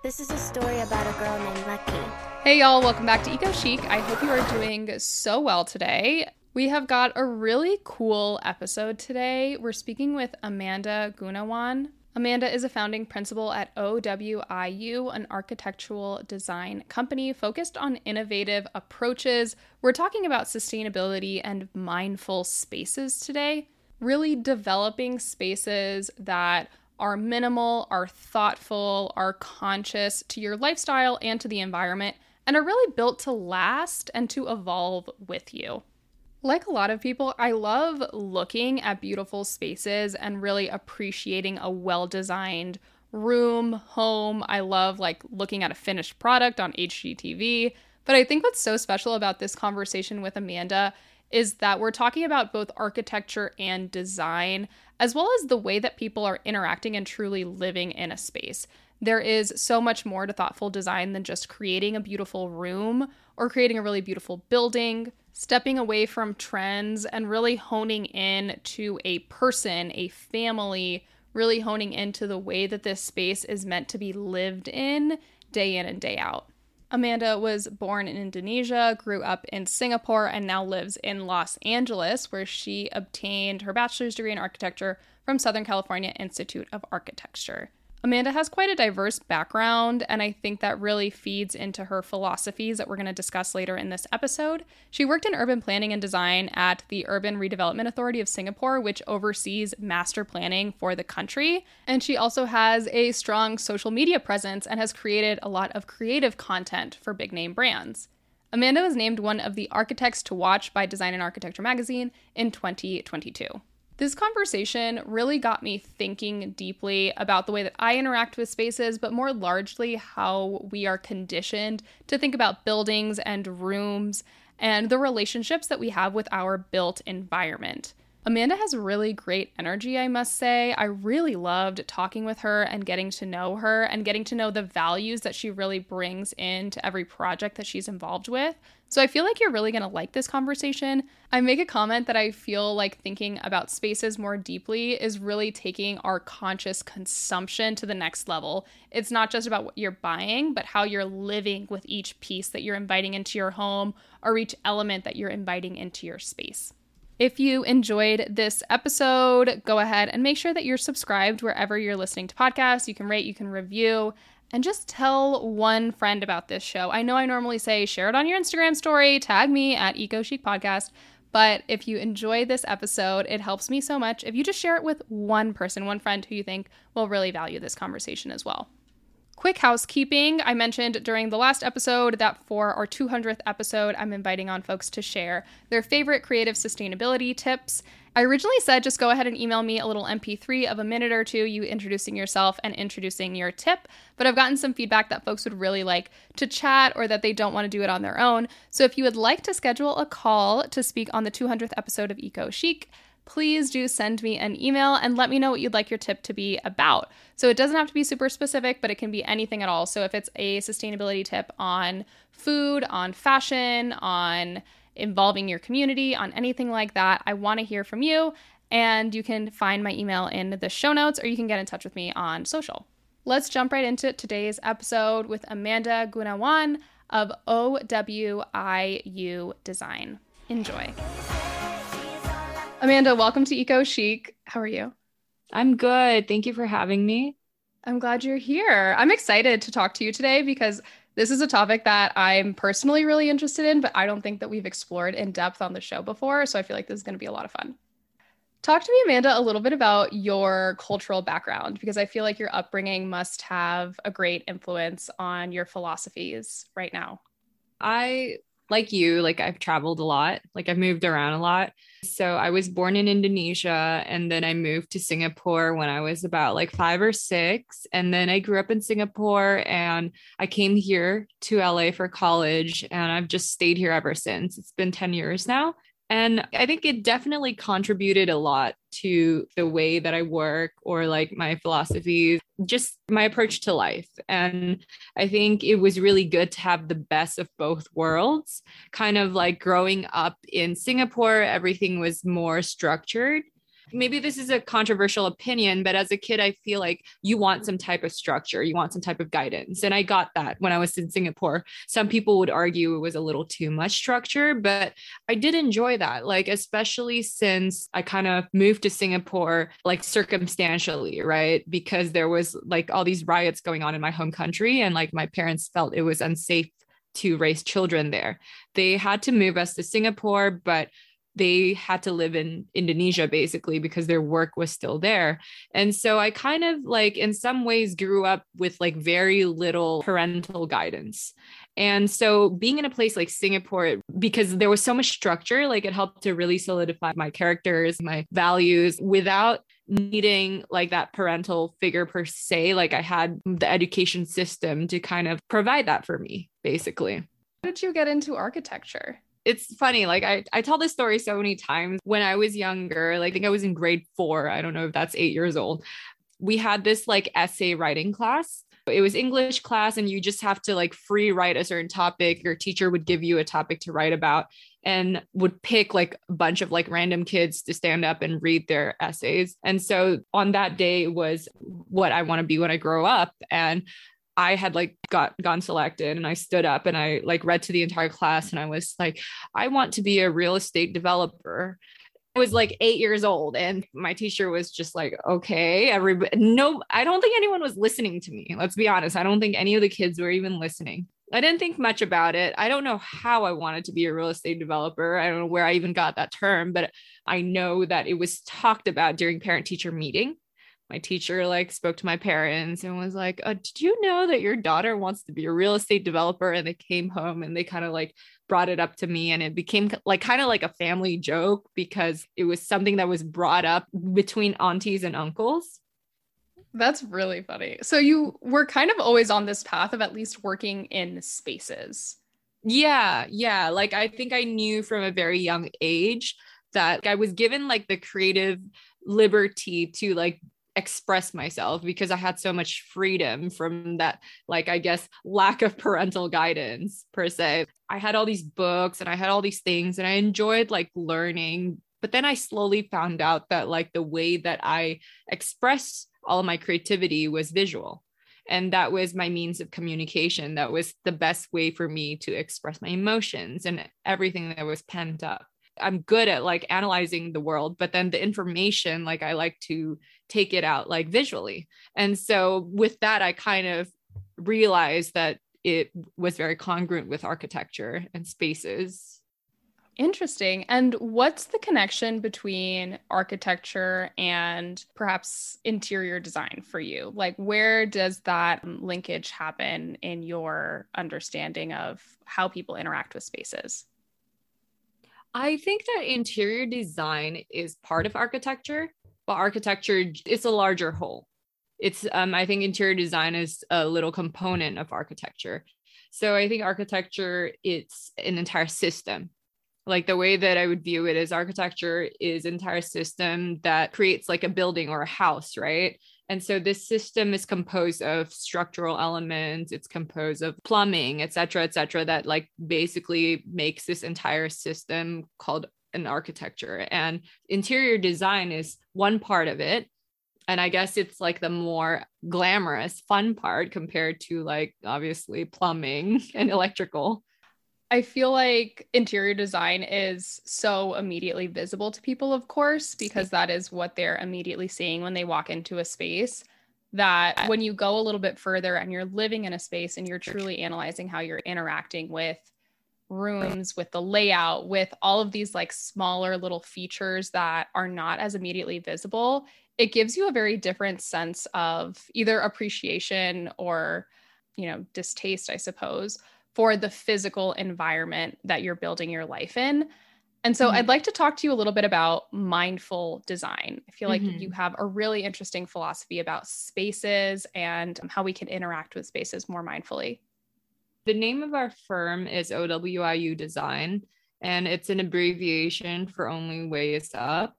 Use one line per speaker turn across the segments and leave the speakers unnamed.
This is a story about a girl named Lucky.
Hey, y'all, welcome back to Eco Chic. I hope you are doing so well today. We have got a really cool episode today. We're speaking with Amanda Gunawan. Amanda is a founding principal at OWIU, an architectural design company focused on innovative approaches. We're talking about sustainability and mindful spaces today, really developing spaces that are minimal, are thoughtful, are conscious to your lifestyle and to the environment, and are really built to last and to evolve with you. Like a lot of people, I love looking at beautiful spaces and really appreciating a well designed room, home. I love like looking at a finished product on HGTV. But I think what's so special about this conversation with Amanda is that we're talking about both architecture and design, as well as the way that people are interacting and truly living in a space. There is so much more to thoughtful design than just creating a beautiful room or creating a really beautiful building, stepping away from trends and really honing in to a person, a family, really honing into the way that this space is meant to be lived in day in and day out. Amanda was born in Indonesia, grew up in Singapore, and now lives in Los Angeles, where she obtained her bachelor's degree in architecture from Southern California Institute of Architecture. Amanda has quite a diverse background, and I think that really feeds into her philosophies that we're going to discuss later in this episode. She worked in urban planning and design at the Urban Redevelopment Authority of Singapore, which oversees master planning for the country. And she also has a strong social media presence and has created a lot of creative content for big name brands. Amanda was named one of the architects to watch by Design and Architecture magazine in 2022. This conversation really got me thinking deeply about the way that I interact with spaces, but more largely how we are conditioned to think about buildings and rooms and the relationships that we have with our built environment. Amanda has really great energy, I must say. I really loved talking with her and getting to know her and getting to know the values that she really brings into every project that she's involved with. So I feel like you're really going to like this conversation. I make a comment that I feel like thinking about spaces more deeply is really taking our conscious consumption to the next level. It's not just about what you're buying, but how you're living with each piece that you're inviting into your home or each element that you're inviting into your space. If you enjoyed this episode, go ahead and make sure that you're subscribed wherever you're listening to podcasts. You can rate, you can review, and just tell one friend about this show. I know I normally say share it on your Instagram story, tag me at Eco Chic Podcast. But if you enjoy this episode, it helps me so much if you just share it with one person, one friend who you think will really value this conversation as well. Quick housekeeping. I mentioned during the last episode that for our 200th episode, I'm inviting on folks to share their favorite creative sustainability tips. I originally said just go ahead and email me a little MP3 of a minute or two, you introducing yourself and introducing your tip. But I've gotten some feedback that folks would really like to chat or that they don't want to do it on their own. So if you would like to schedule a call to speak on the 200th episode of Eco Chic, please do send me an email and let me know what you'd like your tip to be about. So it doesn't have to be super specific, but it can be anything at all. So if it's a sustainability tip on food, on fashion, on involving your community, on anything like that, I want to hear from you. And you can find my email in the show notes or you can get in touch with me on social. Let's jump right into today's episode with Amanda Gunawan of OWIU Design. Enjoy. Amanda, welcome to Eco Chic. How are you?
I'm good. Thank you for having me.
I'm glad you're here. I'm excited to talk to you today because this is a topic that I'm personally really interested in, but I don't think that we've explored in depth on the show before. So I feel like this is going to be a lot of fun. Talk to me, Amanda, a little bit about your cultural background because I feel like your upbringing must have a great influence on your philosophies right now.
I like you, like I've traveled a lot, like I've moved around a lot. So I was born in Indonesia and then I moved to Singapore when I was about like five or six. And then I grew up in Singapore and I came here to LA for college and I've just stayed here ever since. It's been 10 years now. And I think it definitely contributed a lot to the way that I work or like my philosophy, just my approach to life. And I think it was really good to have the best of both worlds. Kind of like growing up in Singapore, everything was more structured. Maybe this is a controversial opinion, but as a kid, I feel like you want some type of structure, you want some type of guidance. And I got that when I was in Singapore. Some people would argue it was a little too much structure, but I did enjoy that. Like, especially since I kind of moved to Singapore, like circumstantially, right? Because there was like all these riots going on in my home country, and like my parents felt it was unsafe to raise children there. They had to move us to Singapore, but they had to live in Indonesia basically because their work was still there. And so I kind of like, in some ways, grew up with like very little parental guidance. And so being in a place like Singapore, because there was so much structure, like it helped to really solidify my characters, my values without needing like that parental figure per se. Like I had the education system to kind of provide that for me, basically.
How did you get into architecture?
It's funny. Like I, I tell this story so many times when I was younger, like I think I was in grade four. I don't know if that's eight years old. We had this like essay writing class. It was English class, and you just have to like free write a certain topic. Your teacher would give you a topic to write about and would pick like a bunch of like random kids to stand up and read their essays. And so on that day was what I want to be when I grow up. And I had like got gone selected and I stood up and I like read to the entire class and I was like, I want to be a real estate developer. I was like eight years old and my teacher was just like, okay, everybody, no, I don't think anyone was listening to me. Let's be honest. I don't think any of the kids were even listening. I didn't think much about it. I don't know how I wanted to be a real estate developer. I don't know where I even got that term, but I know that it was talked about during parent teacher meeting my teacher like spoke to my parents and was like uh, did you know that your daughter wants to be a real estate developer? And they came home and they kind of like brought it up to me and it became like kind of like a family joke because it was something that was brought up between aunties and uncles.
That's really funny. So you were kind of always on this path of at least working in spaces.
Yeah yeah. Like i think i knew from a very young age that i was given like the creative liberty to like express myself because I had so much freedom from that, like, I guess, lack of parental guidance per se. I had all these books and I had all these things and I enjoyed like learning. But then I slowly found out that, like, the way that I express all my creativity was visual. And that was my means of communication. That was the best way for me to express my emotions and everything that was pent up. I'm good at like analyzing the world, but then the information, like I like to take it out like visually. And so with that, I kind of realized that it was very congruent with architecture and spaces.
Interesting. And what's the connection between architecture and perhaps interior design for you? Like, where does that um, linkage happen in your understanding of how people interact with spaces?
I think that interior design is part of architecture, but architecture it's a larger whole. It's um, I think interior design is a little component of architecture. So I think architecture it's an entire system. Like the way that I would view it is architecture is entire system that creates like a building or a house, right? And so this system is composed of structural elements, it's composed of plumbing, et cetera, et cetera, that like basically makes this entire system called an architecture. And interior design is one part of it. And I guess it's like the more glamorous, fun part compared to like obviously plumbing and electrical.
I feel like interior design is so immediately visible to people, of course, because that is what they're immediately seeing when they walk into a space. That when you go a little bit further and you're living in a space and you're truly analyzing how you're interacting with rooms, with the layout, with all of these like smaller little features that are not as immediately visible, it gives you a very different sense of either appreciation or, you know, distaste, I suppose for the physical environment that you're building your life in. And so mm-hmm. I'd like to talk to you a little bit about mindful design. I feel like mm-hmm. you have a really interesting philosophy about spaces and how we can interact with spaces more mindfully.
The name of our firm is OWIU Design, and it's an abbreviation for Only Way is Up.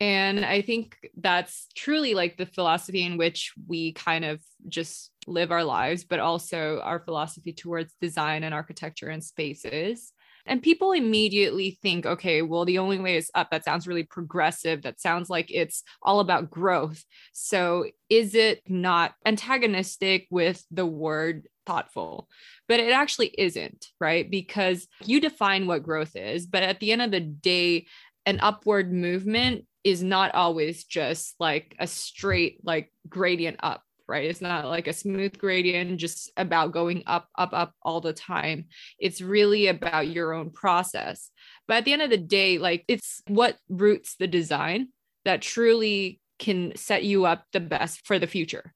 And I think that's truly like the philosophy in which we kind of just live our lives, but also our philosophy towards design and architecture and spaces. And people immediately think, okay, well, the only way is up. That sounds really progressive. That sounds like it's all about growth. So is it not antagonistic with the word thoughtful? But it actually isn't, right? Because you define what growth is. But at the end of the day, an upward movement is not always just like a straight like gradient up right? It's not like a smooth gradient, just about going up, up, up all the time. It's really about your own process. But at the end of the day, like it's what roots the design that truly can set you up the best for the future.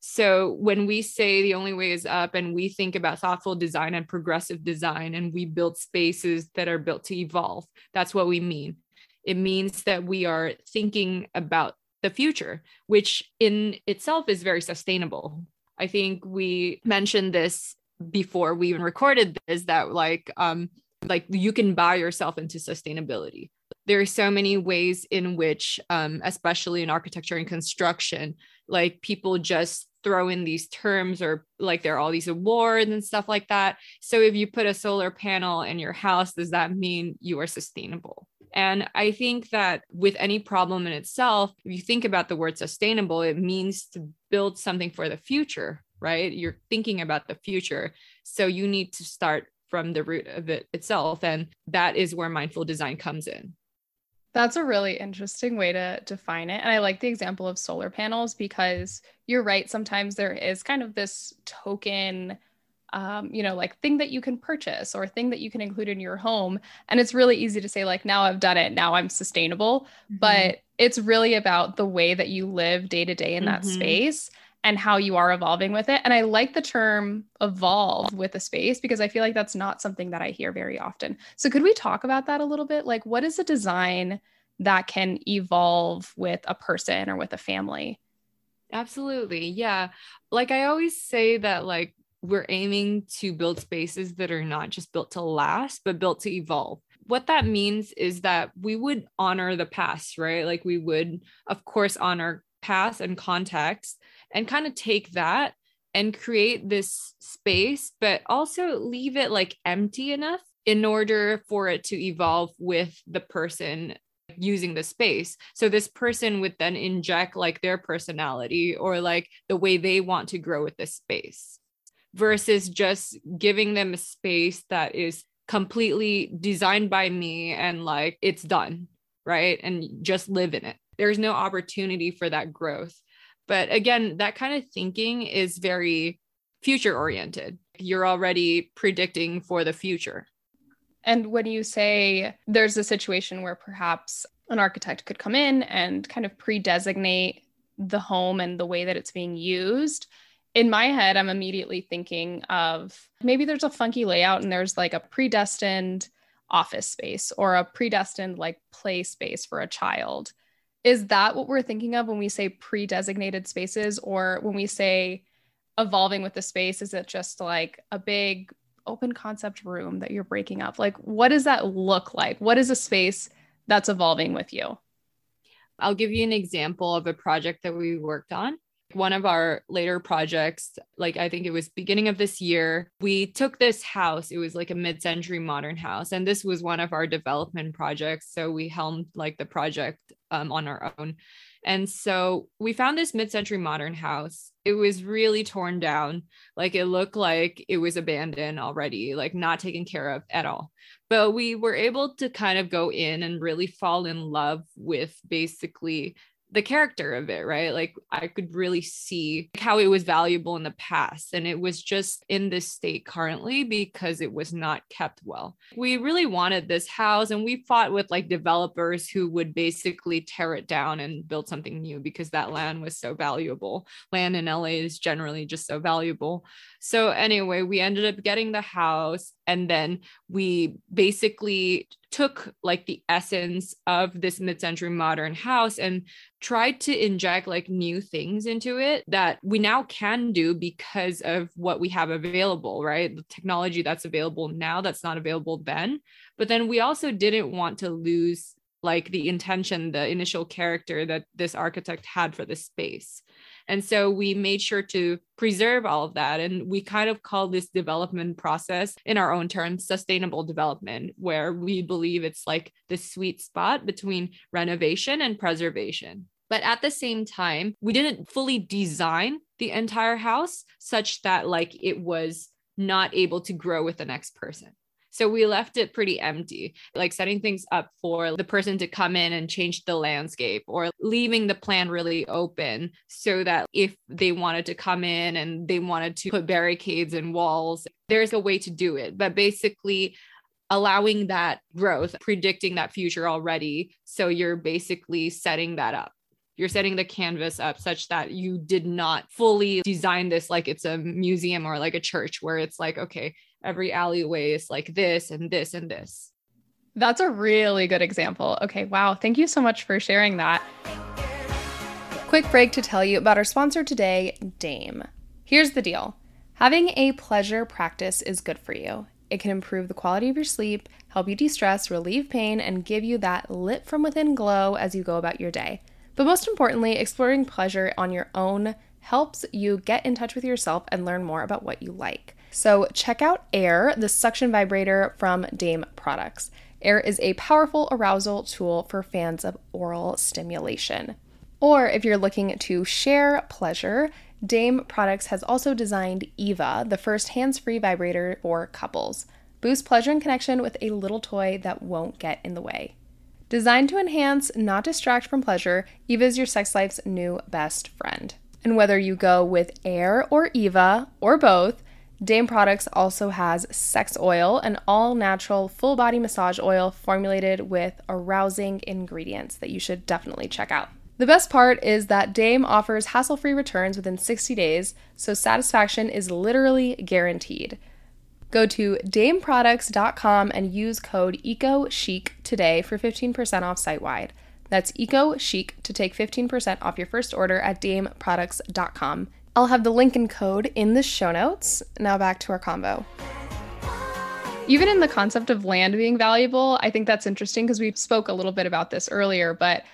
So when we say the only way is up and we think about thoughtful design and progressive design and we build spaces that are built to evolve, that's what we mean. It means that we are thinking about the future, which in itself is very sustainable. I think we mentioned this before we even recorded this that like um like you can buy yourself into sustainability. There are so many ways in which um especially in architecture and construction like people just throw in these terms or like there are all these awards and stuff like that. So if you put a solar panel in your house, does that mean you are sustainable? And I think that with any problem in itself, if you think about the word sustainable, it means to build something for the future, right? You're thinking about the future. So you need to start from the root of it itself. And that is where mindful design comes in.
That's a really interesting way to define it. And I like the example of solar panels because you're right. Sometimes there is kind of this token um, you know, like thing that you can purchase or thing that you can include in your home. And it's really easy to say, like, now I've done it, now I'm sustainable. Mm-hmm. But it's really about the way that you live day to day in that mm-hmm. space and how you are evolving with it. And I like the term evolve with a space because I feel like that's not something that I hear very often. So, could we talk about that a little bit? Like, what is a design that can evolve with a person or with a family?
Absolutely. Yeah. Like I always say that like we're aiming to build spaces that are not just built to last, but built to evolve. What that means is that we would honor the past, right? Like we would, of course, honor past and context and kind of take that and create this space, but also leave it like empty enough in order for it to evolve with the person using the space. So this person would then inject like their personality or like the way they want to grow with this space versus just giving them a space that is completely designed by me and like it's done, right? And just live in it. There's no opportunity for that growth. But again, that kind of thinking is very future oriented. You're already predicting for the future.
And when you say there's a situation where perhaps an architect could come in and kind of pre designate the home and the way that it's being used, in my head, I'm immediately thinking of maybe there's a funky layout and there's like a predestined office space or a predestined like play space for a child. Is that what we're thinking of when we say pre designated spaces or when we say evolving with the space? Is it just like a big open concept room that you're breaking up? Like, what does that look like? What is a space that's evolving with you?
I'll give you an example of a project that we worked on one of our later projects, like I think it was beginning of this year, we took this house. It was like a mid-century modern house, and this was one of our development projects. So we helmed like the project um, on our own, and so we found this mid-century modern house. It was really torn down, like it looked like it was abandoned already, like not taken care of at all. But we were able to kind of go in and really fall in love with basically the character of it, right? Like I could really see how it was valuable in the past. And it was just in this state currently because it was not kept well. We really wanted this house and we fought with like developers who would basically tear it down and build something new because that land was so valuable. Land in LA is generally just so valuable. So, anyway, we ended up getting the house and then we basically took like the essence of this mid-century modern house and tried to inject like new things into it that we now can do because of what we have available right? The technology that's available now that's not available then. But then we also didn't want to lose like the intention, the initial character that this architect had for the space. And so we made sure to preserve all of that. And we kind of call this development process, in our own terms, sustainable development, where we believe it's like the sweet spot between renovation and preservation. But at the same time, we didn't fully design the entire house such that like it was not able to grow with the next person. So we left it pretty empty, like setting things up for the person to come in and change the landscape or leaving the plan really open so that if they wanted to come in and they wanted to put barricades and walls, there's a way to do it. But basically, allowing that growth, predicting that future already. So you're basically setting that up you're setting the canvas up such that you did not fully design this like it's a museum or like a church where it's like okay every alleyway is like this and this and this.
That's a really good example. Okay, wow. Thank you so much for sharing that. Quick break to tell you about our sponsor today, Dame. Here's the deal having a pleasure practice is good for you. It can improve the quality of your sleep, help you de stress, relieve pain, and give you that lit from within glow as you go about your day. But most importantly, exploring pleasure on your own helps you get in touch with yourself and learn more about what you like. So check out Air, the suction vibrator from Dame Products. Air is a powerful arousal tool for fans of oral stimulation. Or if you're looking to share pleasure, Dame Products has also designed Eva, the first hands free vibrator for couples. Boost pleasure and connection with a little toy that won't get in the way. Designed to enhance, not distract from pleasure, Eva is your sex life's new best friend. And whether you go with Air or Eva or both, Dame Products also has sex oil, an all natural full body massage oil formulated with arousing ingredients that you should definitely check out. The best part is that Dame offers hassle free returns within 60 days, so satisfaction is literally guaranteed. Go to dameproducts.com and use code EcoChic today for 15% off site wide. That's EcoChic to take 15% off your first order at dameproducts.com. I'll have the link and code in the show notes. Now back to our combo. Even in the concept of land being valuable, I think that's interesting because we spoke a little bit about this earlier, but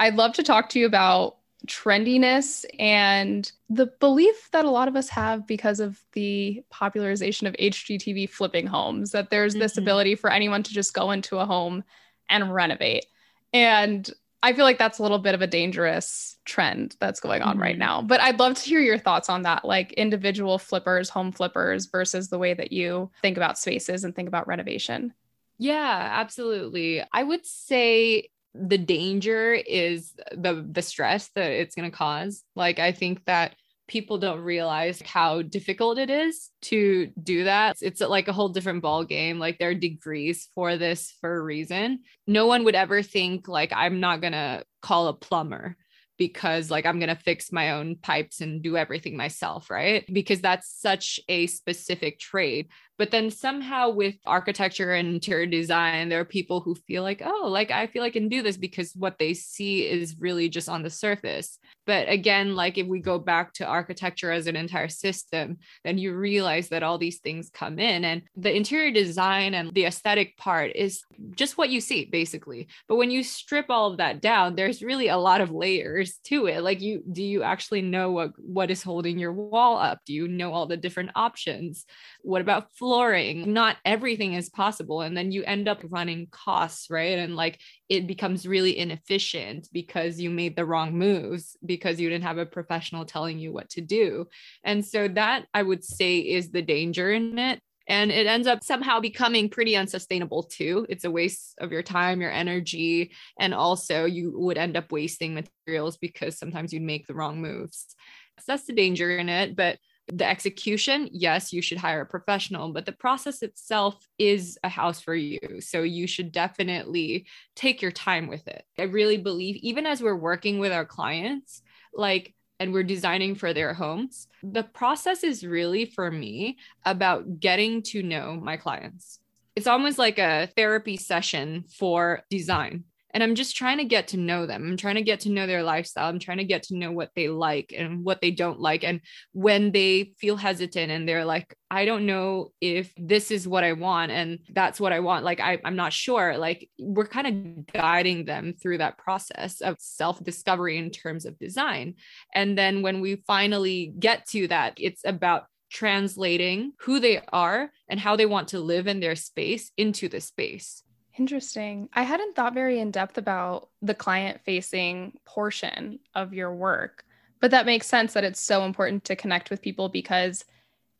I'd love to talk to you about trendiness and the belief that a lot of us have because of the popularization of HGTV flipping homes that there's mm-hmm. this ability for anyone to just go into a home and renovate. And I feel like that's a little bit of a dangerous trend that's going on mm-hmm. right now. But I'd love to hear your thoughts on that, like individual flippers, home flippers versus the way that you think about spaces and think about renovation.
Yeah, absolutely. I would say the danger is the the stress that it's going to cause. Like I think that people don't realize how difficult it is to do that. It's like a whole different ball game. Like there are degrees for this for a reason. No one would ever think like I'm not going to call a plumber because like I'm going to fix my own pipes and do everything myself, right? Because that's such a specific trade. But then somehow with architecture and interior design, there are people who feel like, oh, like I feel I can do this because what they see is really just on the surface. But again, like if we go back to architecture as an entire system, then you realize that all these things come in and the interior design and the aesthetic part is just what you see basically. But when you strip all of that down, there's really a lot of layers to it. Like you do you actually know what what is holding your wall up? Do you know all the different options? What about flooring? Not everything is possible and then you end up running costs, right? And like it becomes really inefficient because you made the wrong moves because you didn't have a professional telling you what to do. And so that I would say is the danger in it. And it ends up somehow becoming pretty unsustainable too. It's a waste of your time, your energy, and also you would end up wasting materials because sometimes you'd make the wrong moves. So that's the danger in it. But the execution, yes, you should hire a professional, but the process itself is a house for you. So you should definitely take your time with it. I really believe, even as we're working with our clients, like, and we're designing for their homes, the process is really for me about getting to know my clients. It's almost like a therapy session for design and I'm just trying to get to know them. I'm trying to get to know their lifestyle. I'm trying to get to know what they like and what they don't like. And when they feel hesitant and they're like, I don't know if this is what I want and that's what I want. Like, I, I'm not sure. Like, we're kind of guiding them through that process of self discovery in terms of design. And then when we finally get to that, it's about translating who they are and how they want to live in their space into the space.
Interesting. I hadn't thought very in depth about the client facing portion of your work, but that makes sense that it's so important to connect with people because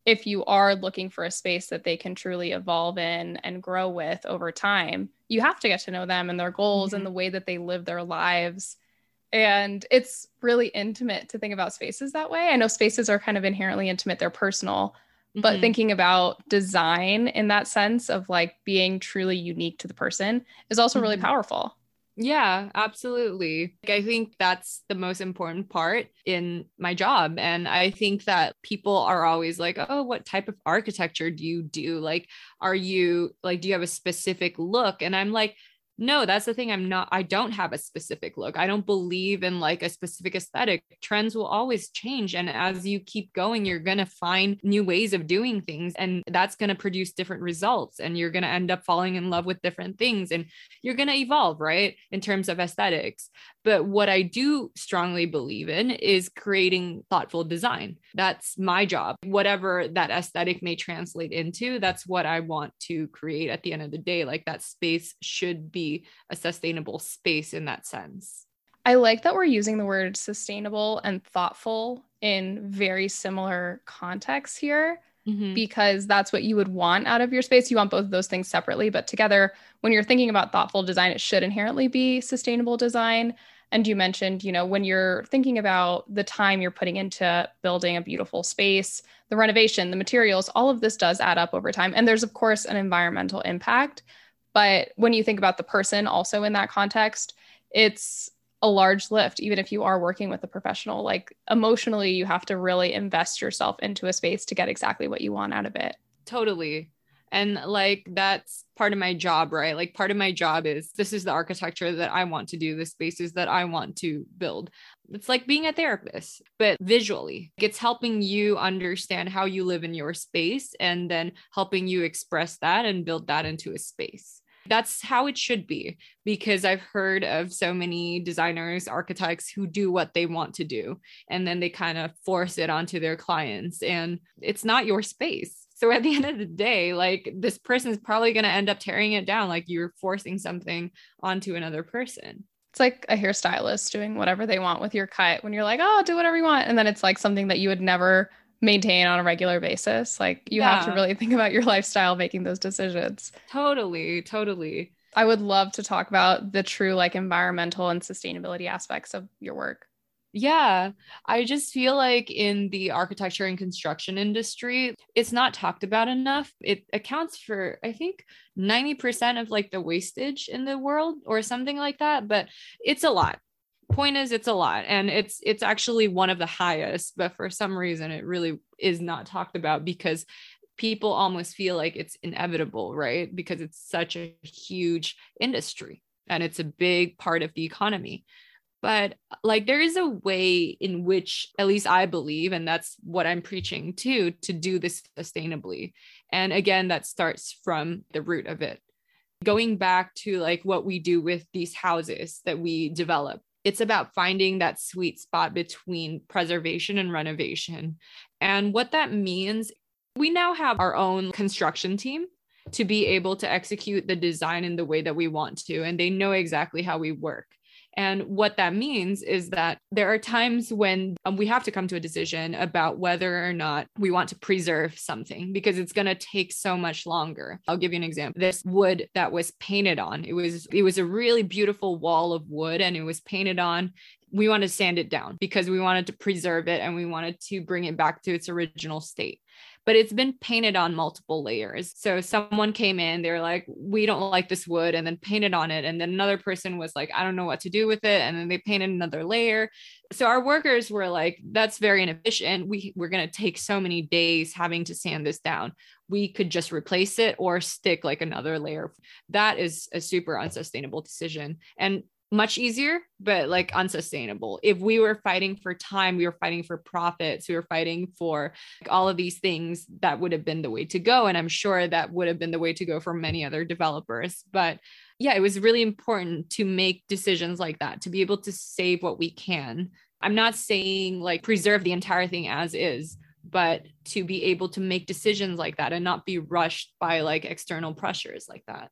if you are looking for a space that they can truly evolve in and grow with over time, you have to get to know them and their goals mm-hmm. and the way that they live their lives. And it's really intimate to think about spaces that way. I know spaces are kind of inherently intimate, they're personal, but mm-hmm. thinking about design in that sense of like being truly unique to the person is also mm-hmm. really powerful.
Yeah, absolutely. Like, I think that's the most important part in my job. And I think that people are always like, oh, what type of architecture do you do? Like, are you like, do you have a specific look? And I'm like, no that's the thing i'm not i don't have a specific look. I don't believe in like a specific aesthetic. Trends will always change and as you keep going you're going to find new ways of doing things and that's going to produce different results and you're going to end up falling in love with different things and you're going to evolve right in terms of aesthetics but what I do strongly believe in is creating thoughtful design. That's my job. Whatever that aesthetic may translate into, that's what I want to create at the end of the day. Like that space should be a sustainable space in that sense.
I like that we're using the word sustainable and thoughtful in very similar contexts here. Mm-hmm. because that's what you would want out of your space. You want both of those things separately, but together, when you're thinking about thoughtful design, it should inherently be sustainable design. And you mentioned, you know, when you're thinking about the time you're putting into building a beautiful space, the renovation, the materials, all of this does add up over time. And there's, of course, an environmental impact. But when you think about the person also in that context, it's a large lift, even if you are working with a professional. Like emotionally, you have to really invest yourself into a space to get exactly what you want out of it.
Totally and like that's part of my job right? Like part of my job is this is the architecture that i want to do the spaces that i want to build. It's like being a therapist but visually it's helping you understand how you live in your space and then helping you express that and build that into a space. That's how it should be because I've heard of so many designers, architects who do what they want to do and then they kind of force it onto their clients and it's not your space so at the end of the day, like this person is probably going to end up tearing it down. Like you're forcing something onto another person.
It's like a hairstylist doing whatever they want with your cut when you're like, oh, do whatever you want. And then it's like something that you would never maintain on a regular basis. Like you yeah. have to really think about your lifestyle making those decisions.
Totally. Totally.
I would love to talk about the true like environmental and sustainability aspects of your work.
Yeah, I just feel like in the architecture and construction industry, it's not talked about enough. It accounts for, I think, 90% of like the wastage in the world or something like that, but it's a lot. Point is it's a lot and it's it's actually one of the highest, but for some reason it really is not talked about because people almost feel like it's inevitable, right? Because it's such a huge industry and it's a big part of the economy but like there is a way in which at least i believe and that's what i'm preaching to to do this sustainably. And again that starts from the root of it. Going back to like what we do with these houses that we develop it's about finding that sweet spot between preservation and renovation. And what that means we now have our own construction team to be able to execute the design in the way that we want to and they know exactly how we work and what that means is that there are times when um, we have to come to a decision about whether or not we want to preserve something because it's going to take so much longer. I'll give you an example. This wood that was painted on, it was it was a really beautiful wall of wood and it was painted on we wanted to sand it down because we wanted to preserve it and we wanted to bring it back to its original state but it's been painted on multiple layers. So someone came in, they're like, we don't like this wood, and then painted on it. And then another person was like, I don't know what to do with it. And then they painted another layer. So our workers were like, that's very inefficient. We, we're going to take so many days having to sand this down. We could just replace it or stick like another layer. That is a super unsustainable decision. And much easier, but like unsustainable. If we were fighting for time, we were fighting for profits, we were fighting for like, all of these things, that would have been the way to go. And I'm sure that would have been the way to go for many other developers. But yeah, it was really important to make decisions like that, to be able to save what we can. I'm not saying like preserve the entire thing as is, but to be able to make decisions like that and not be rushed by like external pressures like that.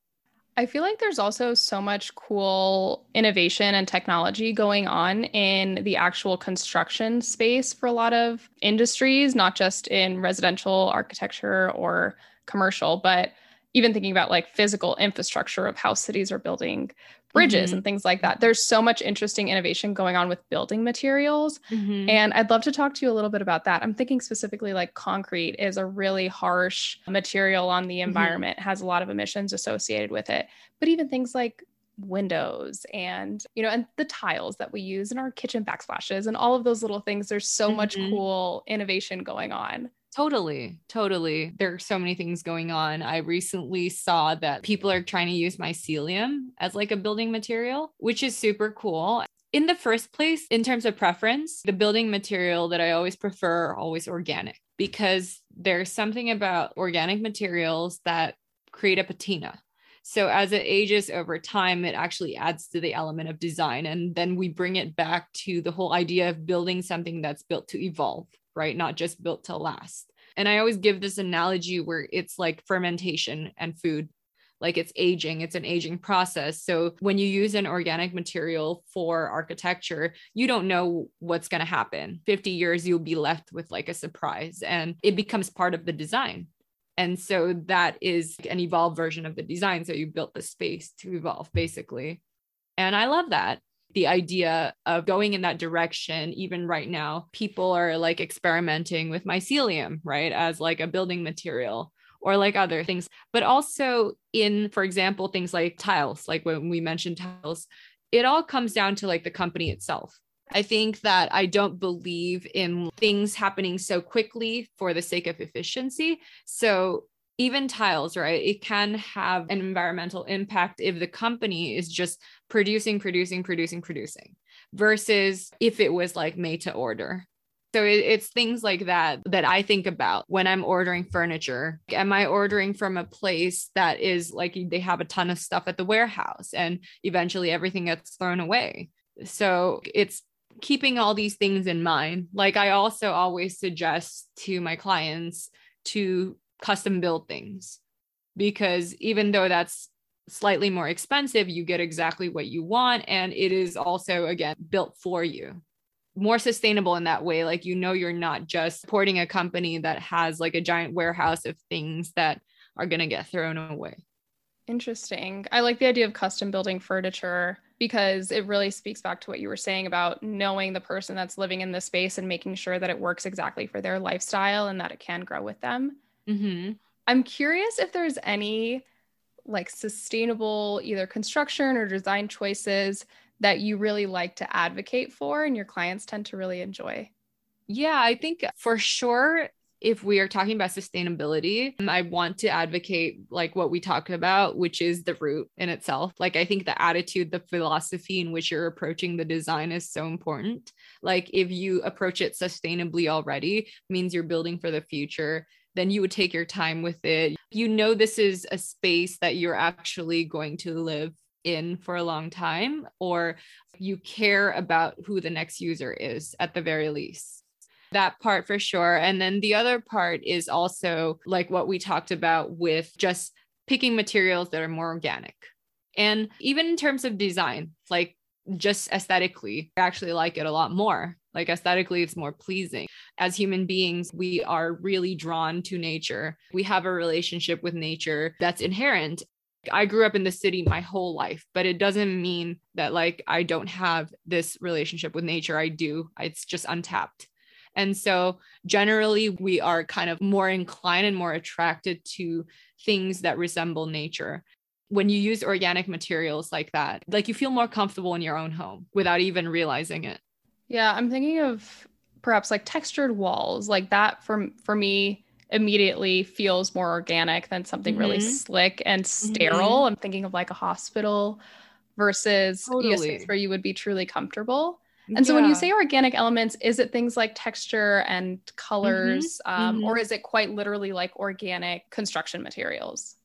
I feel like there's also so much cool innovation and technology going on in the actual construction space for a lot of industries, not just in residential architecture or commercial, but even thinking about like physical infrastructure of how cities are building bridges mm-hmm. and things like that. There's so much interesting innovation going on with building materials. Mm-hmm. And I'd love to talk to you a little bit about that. I'm thinking specifically like concrete is a really harsh material on the mm-hmm. environment, mm-hmm. has a lot of emissions associated with it. But even things like windows and you know and the tiles that we use in our kitchen backsplashes and all of those little things there's so much mm-hmm. cool innovation going on
Totally, totally. There are so many things going on. I recently saw that people are trying to use mycelium as like a building material, which is super cool. In the first place, in terms of preference, the building material that I always prefer always organic because there's something about organic materials that create a patina. So as it ages over time, it actually adds to the element of design. And then we bring it back to the whole idea of building something that's built to evolve right? Not just built to last. And I always give this analogy where it's like fermentation and food. Like it's aging, it's an aging process. So when you use an organic material for architecture, you don't know what's going to happen. 50 years, you'll be left with like a surprise and it becomes part of the design. And so that is an evolved version of the design. So you built the space to evolve basically. And I love that the idea of going in that direction even right now people are like experimenting with mycelium right as like a building material or like other things but also in for example things like tiles like when we mentioned tiles it all comes down to like the company itself I think that I don't believe in things happening so quickly for the sake of efficiency. So even tiles, right? It can have an environmental impact if the company is just producing, producing, producing, producing, versus if it was like made to order. So it, it's things like that that I think about when I'm ordering furniture. Am I ordering from a place that is like they have a ton of stuff at the warehouse and eventually everything gets thrown away? So it's keeping all these things in mind. Like I also always suggest to my clients to custom build things because even though that's slightly more expensive, you get exactly what you want. And it is also, again, built for you. More sustainable in that way. Like, you know, you're not just supporting a company that has like a giant warehouse of things that are going to get thrown away.
Interesting. I like the idea of custom building furniture because it really speaks back to what you were saying about knowing the person that's living in the space and making sure that it works exactly for their lifestyle and that it can grow with them. Mm-hmm. I'm curious if there's any like sustainable either construction or design choices that you really like to advocate for and your clients tend to really enjoy.
Yeah, I think for sure if we are talking about sustainability, um, I want to advocate like what we talked about, which is the root in itself. Like, I think the attitude, the philosophy in which you're approaching the design is so important. Like, if you approach it sustainably already, means you're building for the future then you would take your time with it. You know, this is a space that you're actually going to live in for a long time, or you care about who the next user is at the very least. That part for sure. And then the other part is also like what we talked about with just picking materials that are more organic. And even in terms of design, like just aesthetically, I actually like it a lot more. Like aesthetically, it's more pleasing. As human beings, we are really drawn to nature. We have a relationship with nature that's inherent. I grew up in the city my whole life, but it doesn't mean that like I don't have this relationship with nature. I do. It's just untapped. And so generally we are kind of more inclined and more attracted to things that resemble nature. When you use organic materials like that, like you feel more comfortable in your own home without even realizing it.
Yeah, I'm thinking of perhaps like textured walls, like that for for me immediately feels more organic than something mm-hmm. really slick and sterile. Mm-hmm. I'm thinking of like a hospital versus totally. a space where you would be truly comfortable. And so when you say organic elements, is it things like texture and colors, mm-hmm. Um, or mm-hmm. is it quite literally like organic construction materials?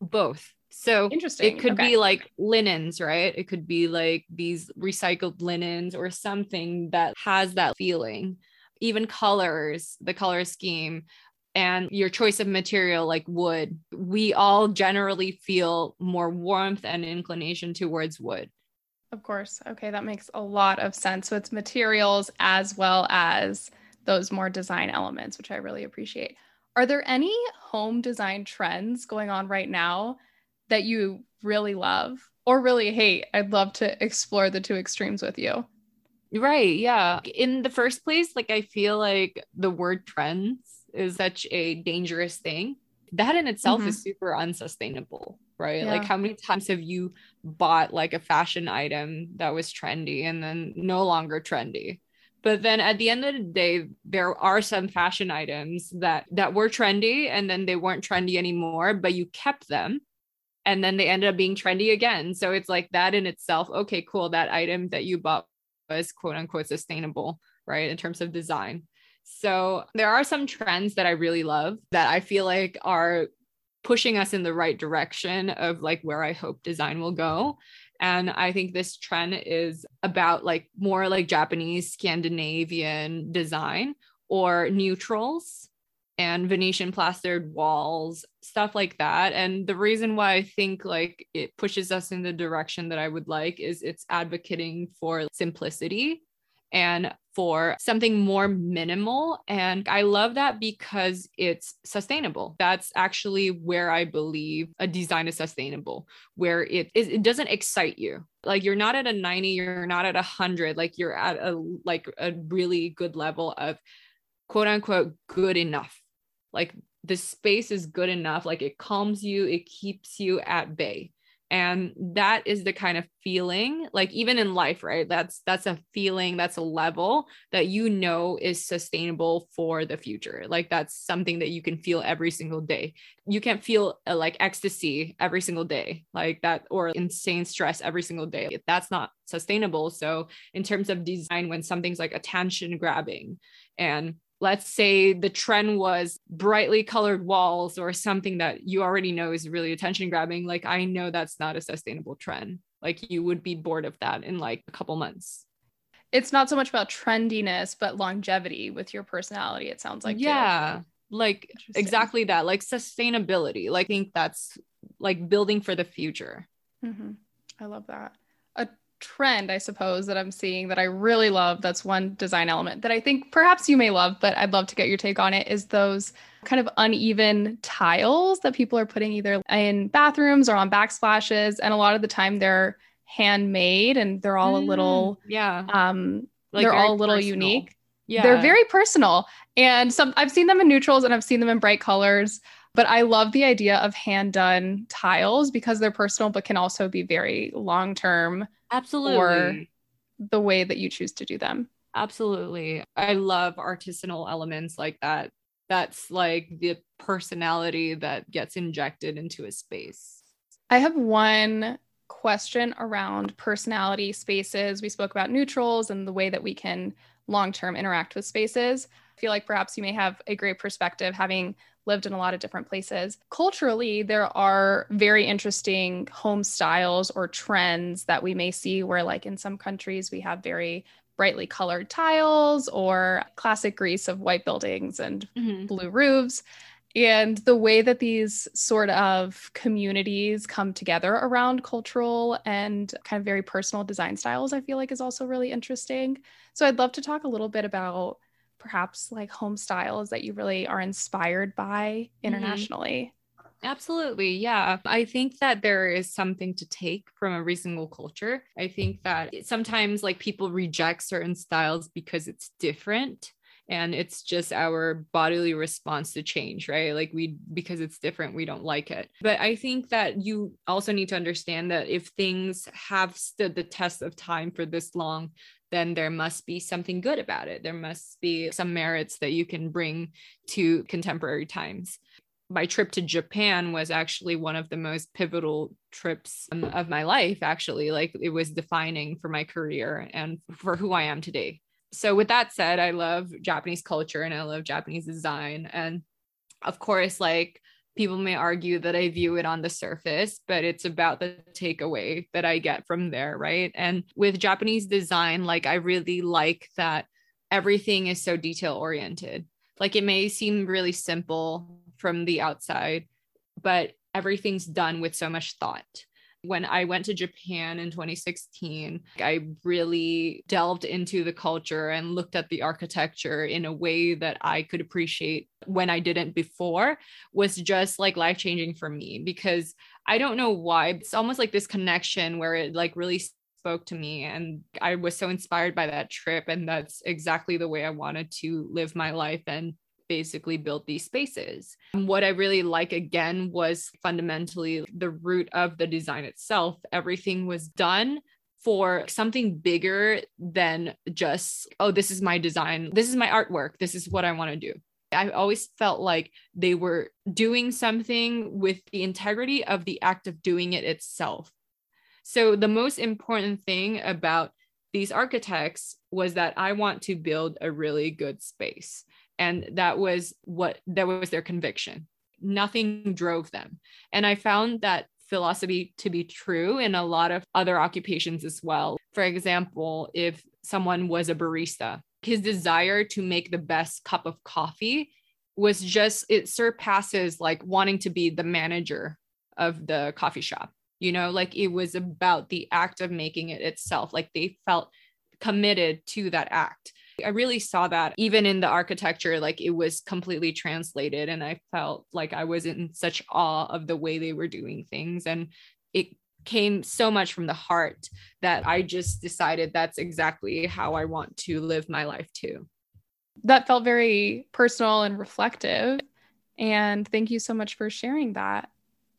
Both. So
interesting.
It could okay. be like linens, right? It could be like these recycled linens or something that has that feeling. Even colors, the color scheme and your choice of material like wood, we all generally feel more warmth and inclination towards wood.
Of course. Okay, that makes a lot of sense. So it's materials as well as those more design elements, which I really appreciate. Are there any home design trends going on right now that you really love or really hate? I'd love to explore the two extremes with you.
Right. Yeah. In the first place, like I feel like the word trends is such a dangerous thing. That in itself mm-hmm. is super unsustainable, right? Yeah. Like, how many times have you bought like a fashion item that was trendy and then no longer trendy? But then at the end of the day, there are some fashion items that that were trendy and then they weren't trendy anymore, but you kept them and then they ended up being trendy again. So it's like that in itself. Okay, cool. That item that you bought was quote unquote sustainable, right? In terms of design. So there are some trends that I really love that I feel like are pushing us in the right direction of like where I hope design will go. And I think this trend is about like more like Japanese Scandinavian design or neutrals and Venetian plastered walls, stuff like that. And the reason why I think like it pushes us in the direction that I would like is it's advocating for simplicity and for something more minimal. And I love that because it's sustainable. That's actually where I believe a design is sustainable, where it it doesn't excite you. Like you're not at a 90, you're not at a hundred, like you're at a like a really good level of quote unquote good enough. Like the space is good enough, like it calms you, it keeps you at bay and that is the kind of feeling like even in life right? That's that's a feeling that's a level that you know is sustainable for the future. Like that's something that you can feel every single day. You can't feel uh, like ecstasy every single day like that or insane stress every single day. That's not sustainable. So in terms of design when something's like attention grabbing and let's say the trend was brightly colored walls or something that you already know is really attention grabbing like i know that's not a sustainable trend. Like you would be bored of that in like a couple months.
It's not so much about trendiness but longevity with your personality it sounds like
yeah. Too. like exactly that. Like sustainability. Like i think that's like building for the future.
Mm-hmm. i love that. A trend, I suppose, that I'm seeing that I really love. That's one design element that I think perhaps you may love, but I'd love to get your take on it is those kind of uneven tiles that people are putting either in bathrooms or on backsplashes. And a lot of the time they're handmade and they're all mm, a little,
yeah.
Um, like they're all a little personal. unique. Yeah. They're very personal. And some I've seen them in neutrals and I've seen them in bright colors. But I love the idea of hand done tiles because they're personal, but can also be very long term.
Absolutely. Or
the way that you choose to do them.
Absolutely. I love artisanal elements like that. That's like the personality that gets injected into a space.
I have one question around personality spaces. We spoke about neutrals and the way that we can long term interact with spaces. I feel like perhaps you may have a great perspective having lived in a lot of different places. Culturally, there are very interesting home styles or trends that we may see where, like in some countries, we have very brightly colored tiles or classic Greece of white buildings and mm-hmm. blue roofs. And the way that these sort of communities come together around cultural and kind of very personal design styles, I feel like is also really interesting. So I'd love to talk a little bit about perhaps like home styles that you really are inspired by mm-hmm. internationally?
Absolutely. Yeah. I think that there is something to take from every single culture. I think that sometimes like people reject certain styles because it's different and it's just our bodily response to change right like we because it's different we don't like it but i think that you also need to understand that if things have stood the test of time for this long then there must be something good about it. There must be some merits that you can bring to contemporary times. My trip to Japan was actually one of the most pivotal trips um, of my life, actually. Like it was defining for my career and for who I am today. So with that said i love japanese culture and i love japanese design. And of course like people may argue that i view it on the surface but it's about the takeaway that i get from there right? And with japanese design like i really like that everything is so detail oriented. Like it may seem really simple from the outside but everything's done with so much thought when I went to Japan in 2016, I really delved into the culture and looked at the architecture in a way that I could appreciate when I didn't before was just like life changing for me because I don't know why. It's almost like this connection where it like really spoke to me and I was so inspired by that trip and that's exactly the way I wanted to live my life and basically built these spaces. What I really like again was fundamentally the root of the design itself. Everything was done for something bigger than just, oh, this is my design, this is my artwork, this is what I want to do. I always felt like they were doing something with the integrity of the act of doing it itself. So, the most important thing about these architects was that I want to build a really good space and that was what that was their conviction. Nothing drove them. And i found that philosophy to be true in a lot of other occupations as well. For example if someone was a barista his desire to make the best cup of coffee was just it surpasses like wanting to be the manager of the coffee shop. You know like it was about the act of making it itself. Like they felt committed to that act I really saw that even in the architecture, like it was completely translated. And I felt like I was in such awe of the way they were doing things. And it came so much from the heart that I just decided that's exactly how I want to live my life too.
That felt very personal and reflective. And thank you so much for sharing that.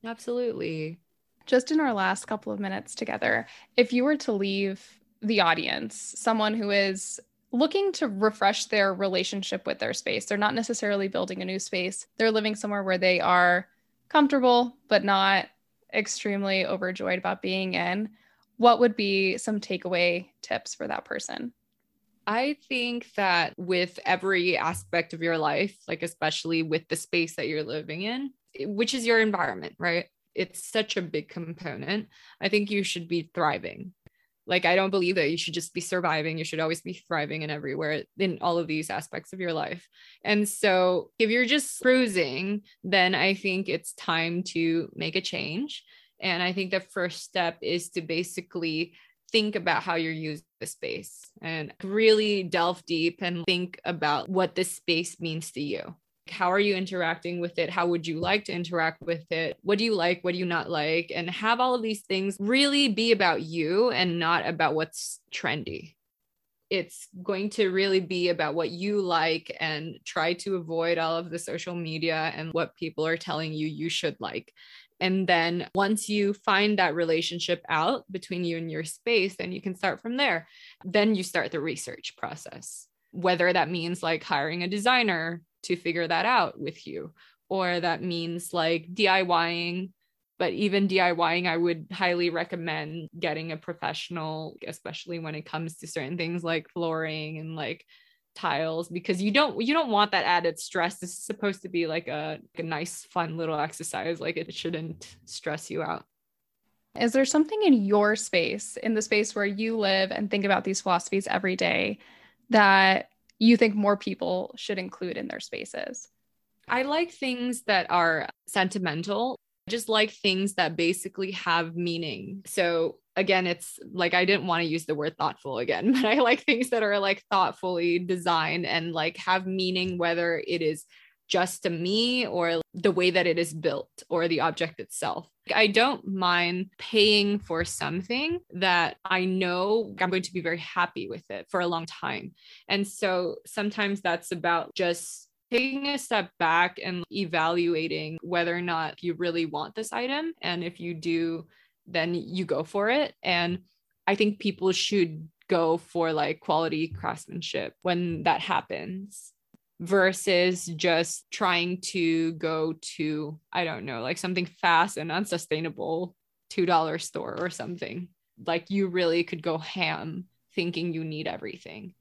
Absolutely.
Just in our last couple of minutes together, if you were to leave the audience, someone who is looking to refresh their relationship with their space. They're not necessarily building a new space, they're living somewhere where they are comfortable, but not extremely overjoyed about being in. What would be some takeaway tips for that person?
I think that with every aspect of your life, like especially with the space that you're living in, which is your environment, right? It's such a big component. I think you should be thriving like i don't believe that you should just be surviving. You should always be thriving and everywhere in all of these aspects of your life. And so if you're just cruising then i think it's time to make a change. And i think the first step is to basically think about how you're using the space and really delve deep and think about what this space means to you how are you interacting with it? How would you like to interact with it? What do you like? What do you not like? And have all of these things really be about you and not about what's trendy. It's going to really be about what you like and try to avoid all of the social media and what people are telling you you should like. And then once you find that relationship out between you and your space then you can start from there. Then you start the research process whether that means like hiring a designer to figure that out with you. Or that means like DIYing but even DIYing I would highly recommend getting a professional especially when it comes to certain things like flooring and like tiles because you don't you don't want that added stress. This is supposed to be like a, a nice fun little exercise. Like it shouldn't stress you out.
Is there something in your space in the space where you live and think about these philosophies every day that you think more people should include in their spaces?
I like things that are sentimental. I just like things that basically have meaning. So again, it's like I didn't want to use the word thoughtful again, but I like things that are like thoughtfully designed and like have meaning, whether it is just to me or the way that it is built or the object itself. I don't mind paying for something that I know I'm going to be very happy with it for a long time. And so sometimes that's about just taking a step back and evaluating whether or not you really want this item. And if you do, then you go for it. And I think people should go for like quality craftsmanship when that happens versus just trying to go to, I don't know, like something fast and unsustainable $2 store or something. Like you really could go ham thinking you need everything.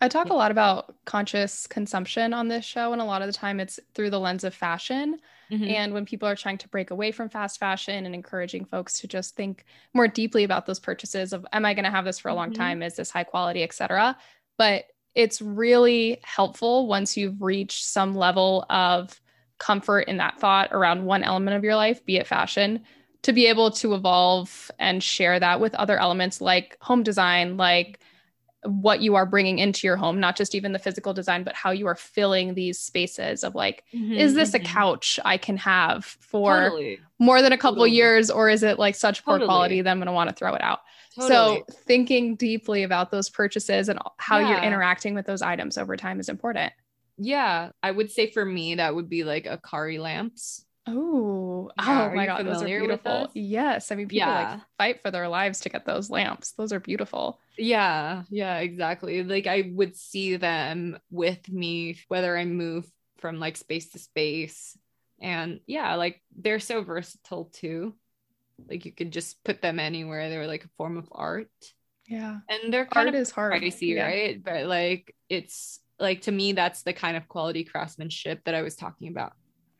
I talk a lot about conscious consumption on this show, and a lot of the time it's through the lens of fashion. Mm-hmm. And when people are trying to break away from fast fashion and encouraging folks to just think more deeply about those purchases of, am I going to have this for a long mm-hmm. time? Is this high quality, etc. But it's really helpful once you've reached some level of comfort in that thought around one element of your life, be it fashion, to be able to evolve and share that with other elements like home design, like what you are bringing into your home, not just even the physical design, but how you are filling these spaces of like, mm-hmm, is this mm-hmm. a couch I can have for totally. more than a couple totally. years, or is it like such poor totally. quality that I'm going to want to throw it out? So, thinking deeply about those purchases and how yeah. you're interacting with those items over time is important.
Yeah, I would say for me, that would be like Akari lamps.
Oh, yeah, oh my god, those are beautiful. Yes, I mean people yeah. like fight for their lives to get those lamps. Those are beautiful.
Yeah, yeah, exactly. Like I would see them with me whether I move from like space to space. And yeah, like they're so versatile too. Like you could just put them anywhere. They're like a form of art.
Yeah.
And they're kind art of is hard. pricey, yeah. right? But like it's like to me that's the kind of quality craftsmanship that I was talking about.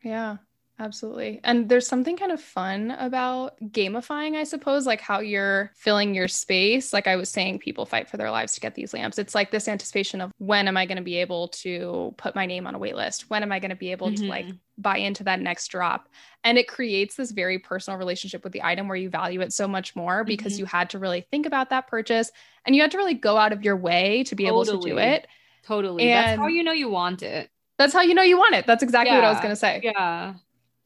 Yeah. Absolutely. And there's something kind of fun about gamifying, I suppose, like how you're filling your space. Like I was saying, people fight for their lives to get these lamps. It's like this anticipation of when am I going to be able to put my name on a wait list? When am I going to be able mm-hmm. to like mm-hmm. buy into that next drop? And it creates this very personal relationship with the item where you value it so much more because mm-hmm. you had to really think about that purchase and you had to really go out of your way to be totally. able to do it.
Totally. And That's how you know you want it.
That's how you know you want it. That's exactly yeah. what I was going to say.
Yeah.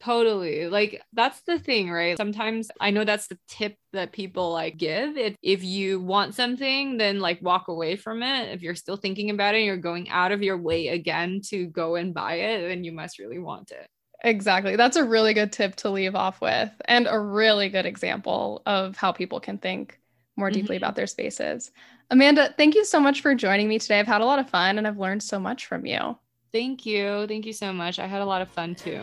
Totally. Like that's the thing, right? Sometimes I know that's the tip that people like give. If if you want something, then like walk away from it. If you're still thinking about it, and you're going out of your way again to go and buy it, then you must really want it.
Exactly. That's a really good tip to leave off with and a really good example of how people can think more deeply mm-hmm. about their spaces. Amanda, thank you so much for joining me today. I've had a lot of fun and I've learned so much from you.
Thank you. Thank you so much. I had a lot of fun too.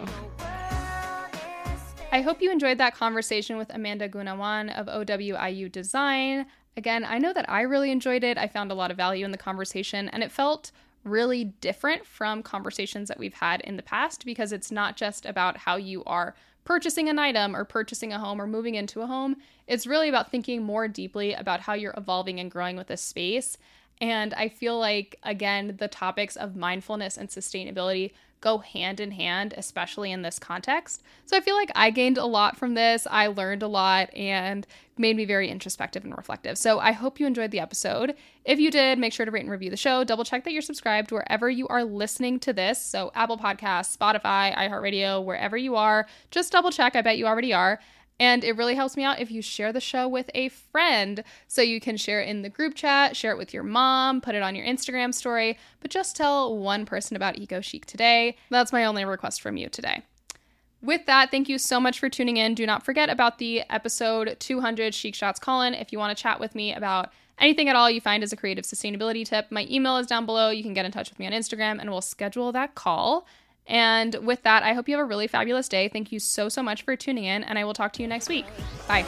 I hope you enjoyed that conversation with Amanda Gunawan of OWIU Design. Again, I know that I really enjoyed it. I found a lot of value in the conversation, and it felt really different from conversations that we've had in the past because it's not just about how you are purchasing an item or purchasing a home or moving into a home. It's really about thinking more deeply about how you're evolving and growing with a space. And I feel like, again, the topics of mindfulness and sustainability go hand in hand, especially in this context. So I feel like I gained a lot from this. I learned a lot and made me very introspective and reflective. So I hope you enjoyed the episode. If you did, make sure to rate and review the show. Double check that you're subscribed wherever you are listening to this. So Apple Podcasts, Spotify, iHeartRadio, wherever you are. Just double check. I bet you already are. And it really helps me out if you share the show with a friend. So you can share it in the group chat, share it with your mom, put it on your Instagram story, but just tell one person about Eco Chic today. That's my only request from you today. With that, thank you so much for tuning in. Do not forget about the episode 200 Chic Shots call in if you want to chat with me about anything at all you find as a creative sustainability tip. My email is down below. You can get in touch with me on Instagram and we'll schedule that call. And with that, I hope you have a really fabulous day. Thank you so, so much for tuning in, and I will talk to you next week. Bye.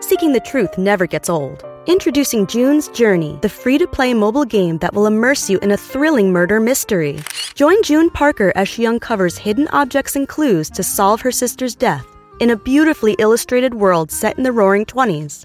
Seeking the truth never gets old. Introducing June's Journey, the free to play mobile game that will immerse you in a thrilling murder mystery. Join June Parker as she uncovers hidden objects and clues to solve her sister's death in a beautifully illustrated world set in the roaring 20s.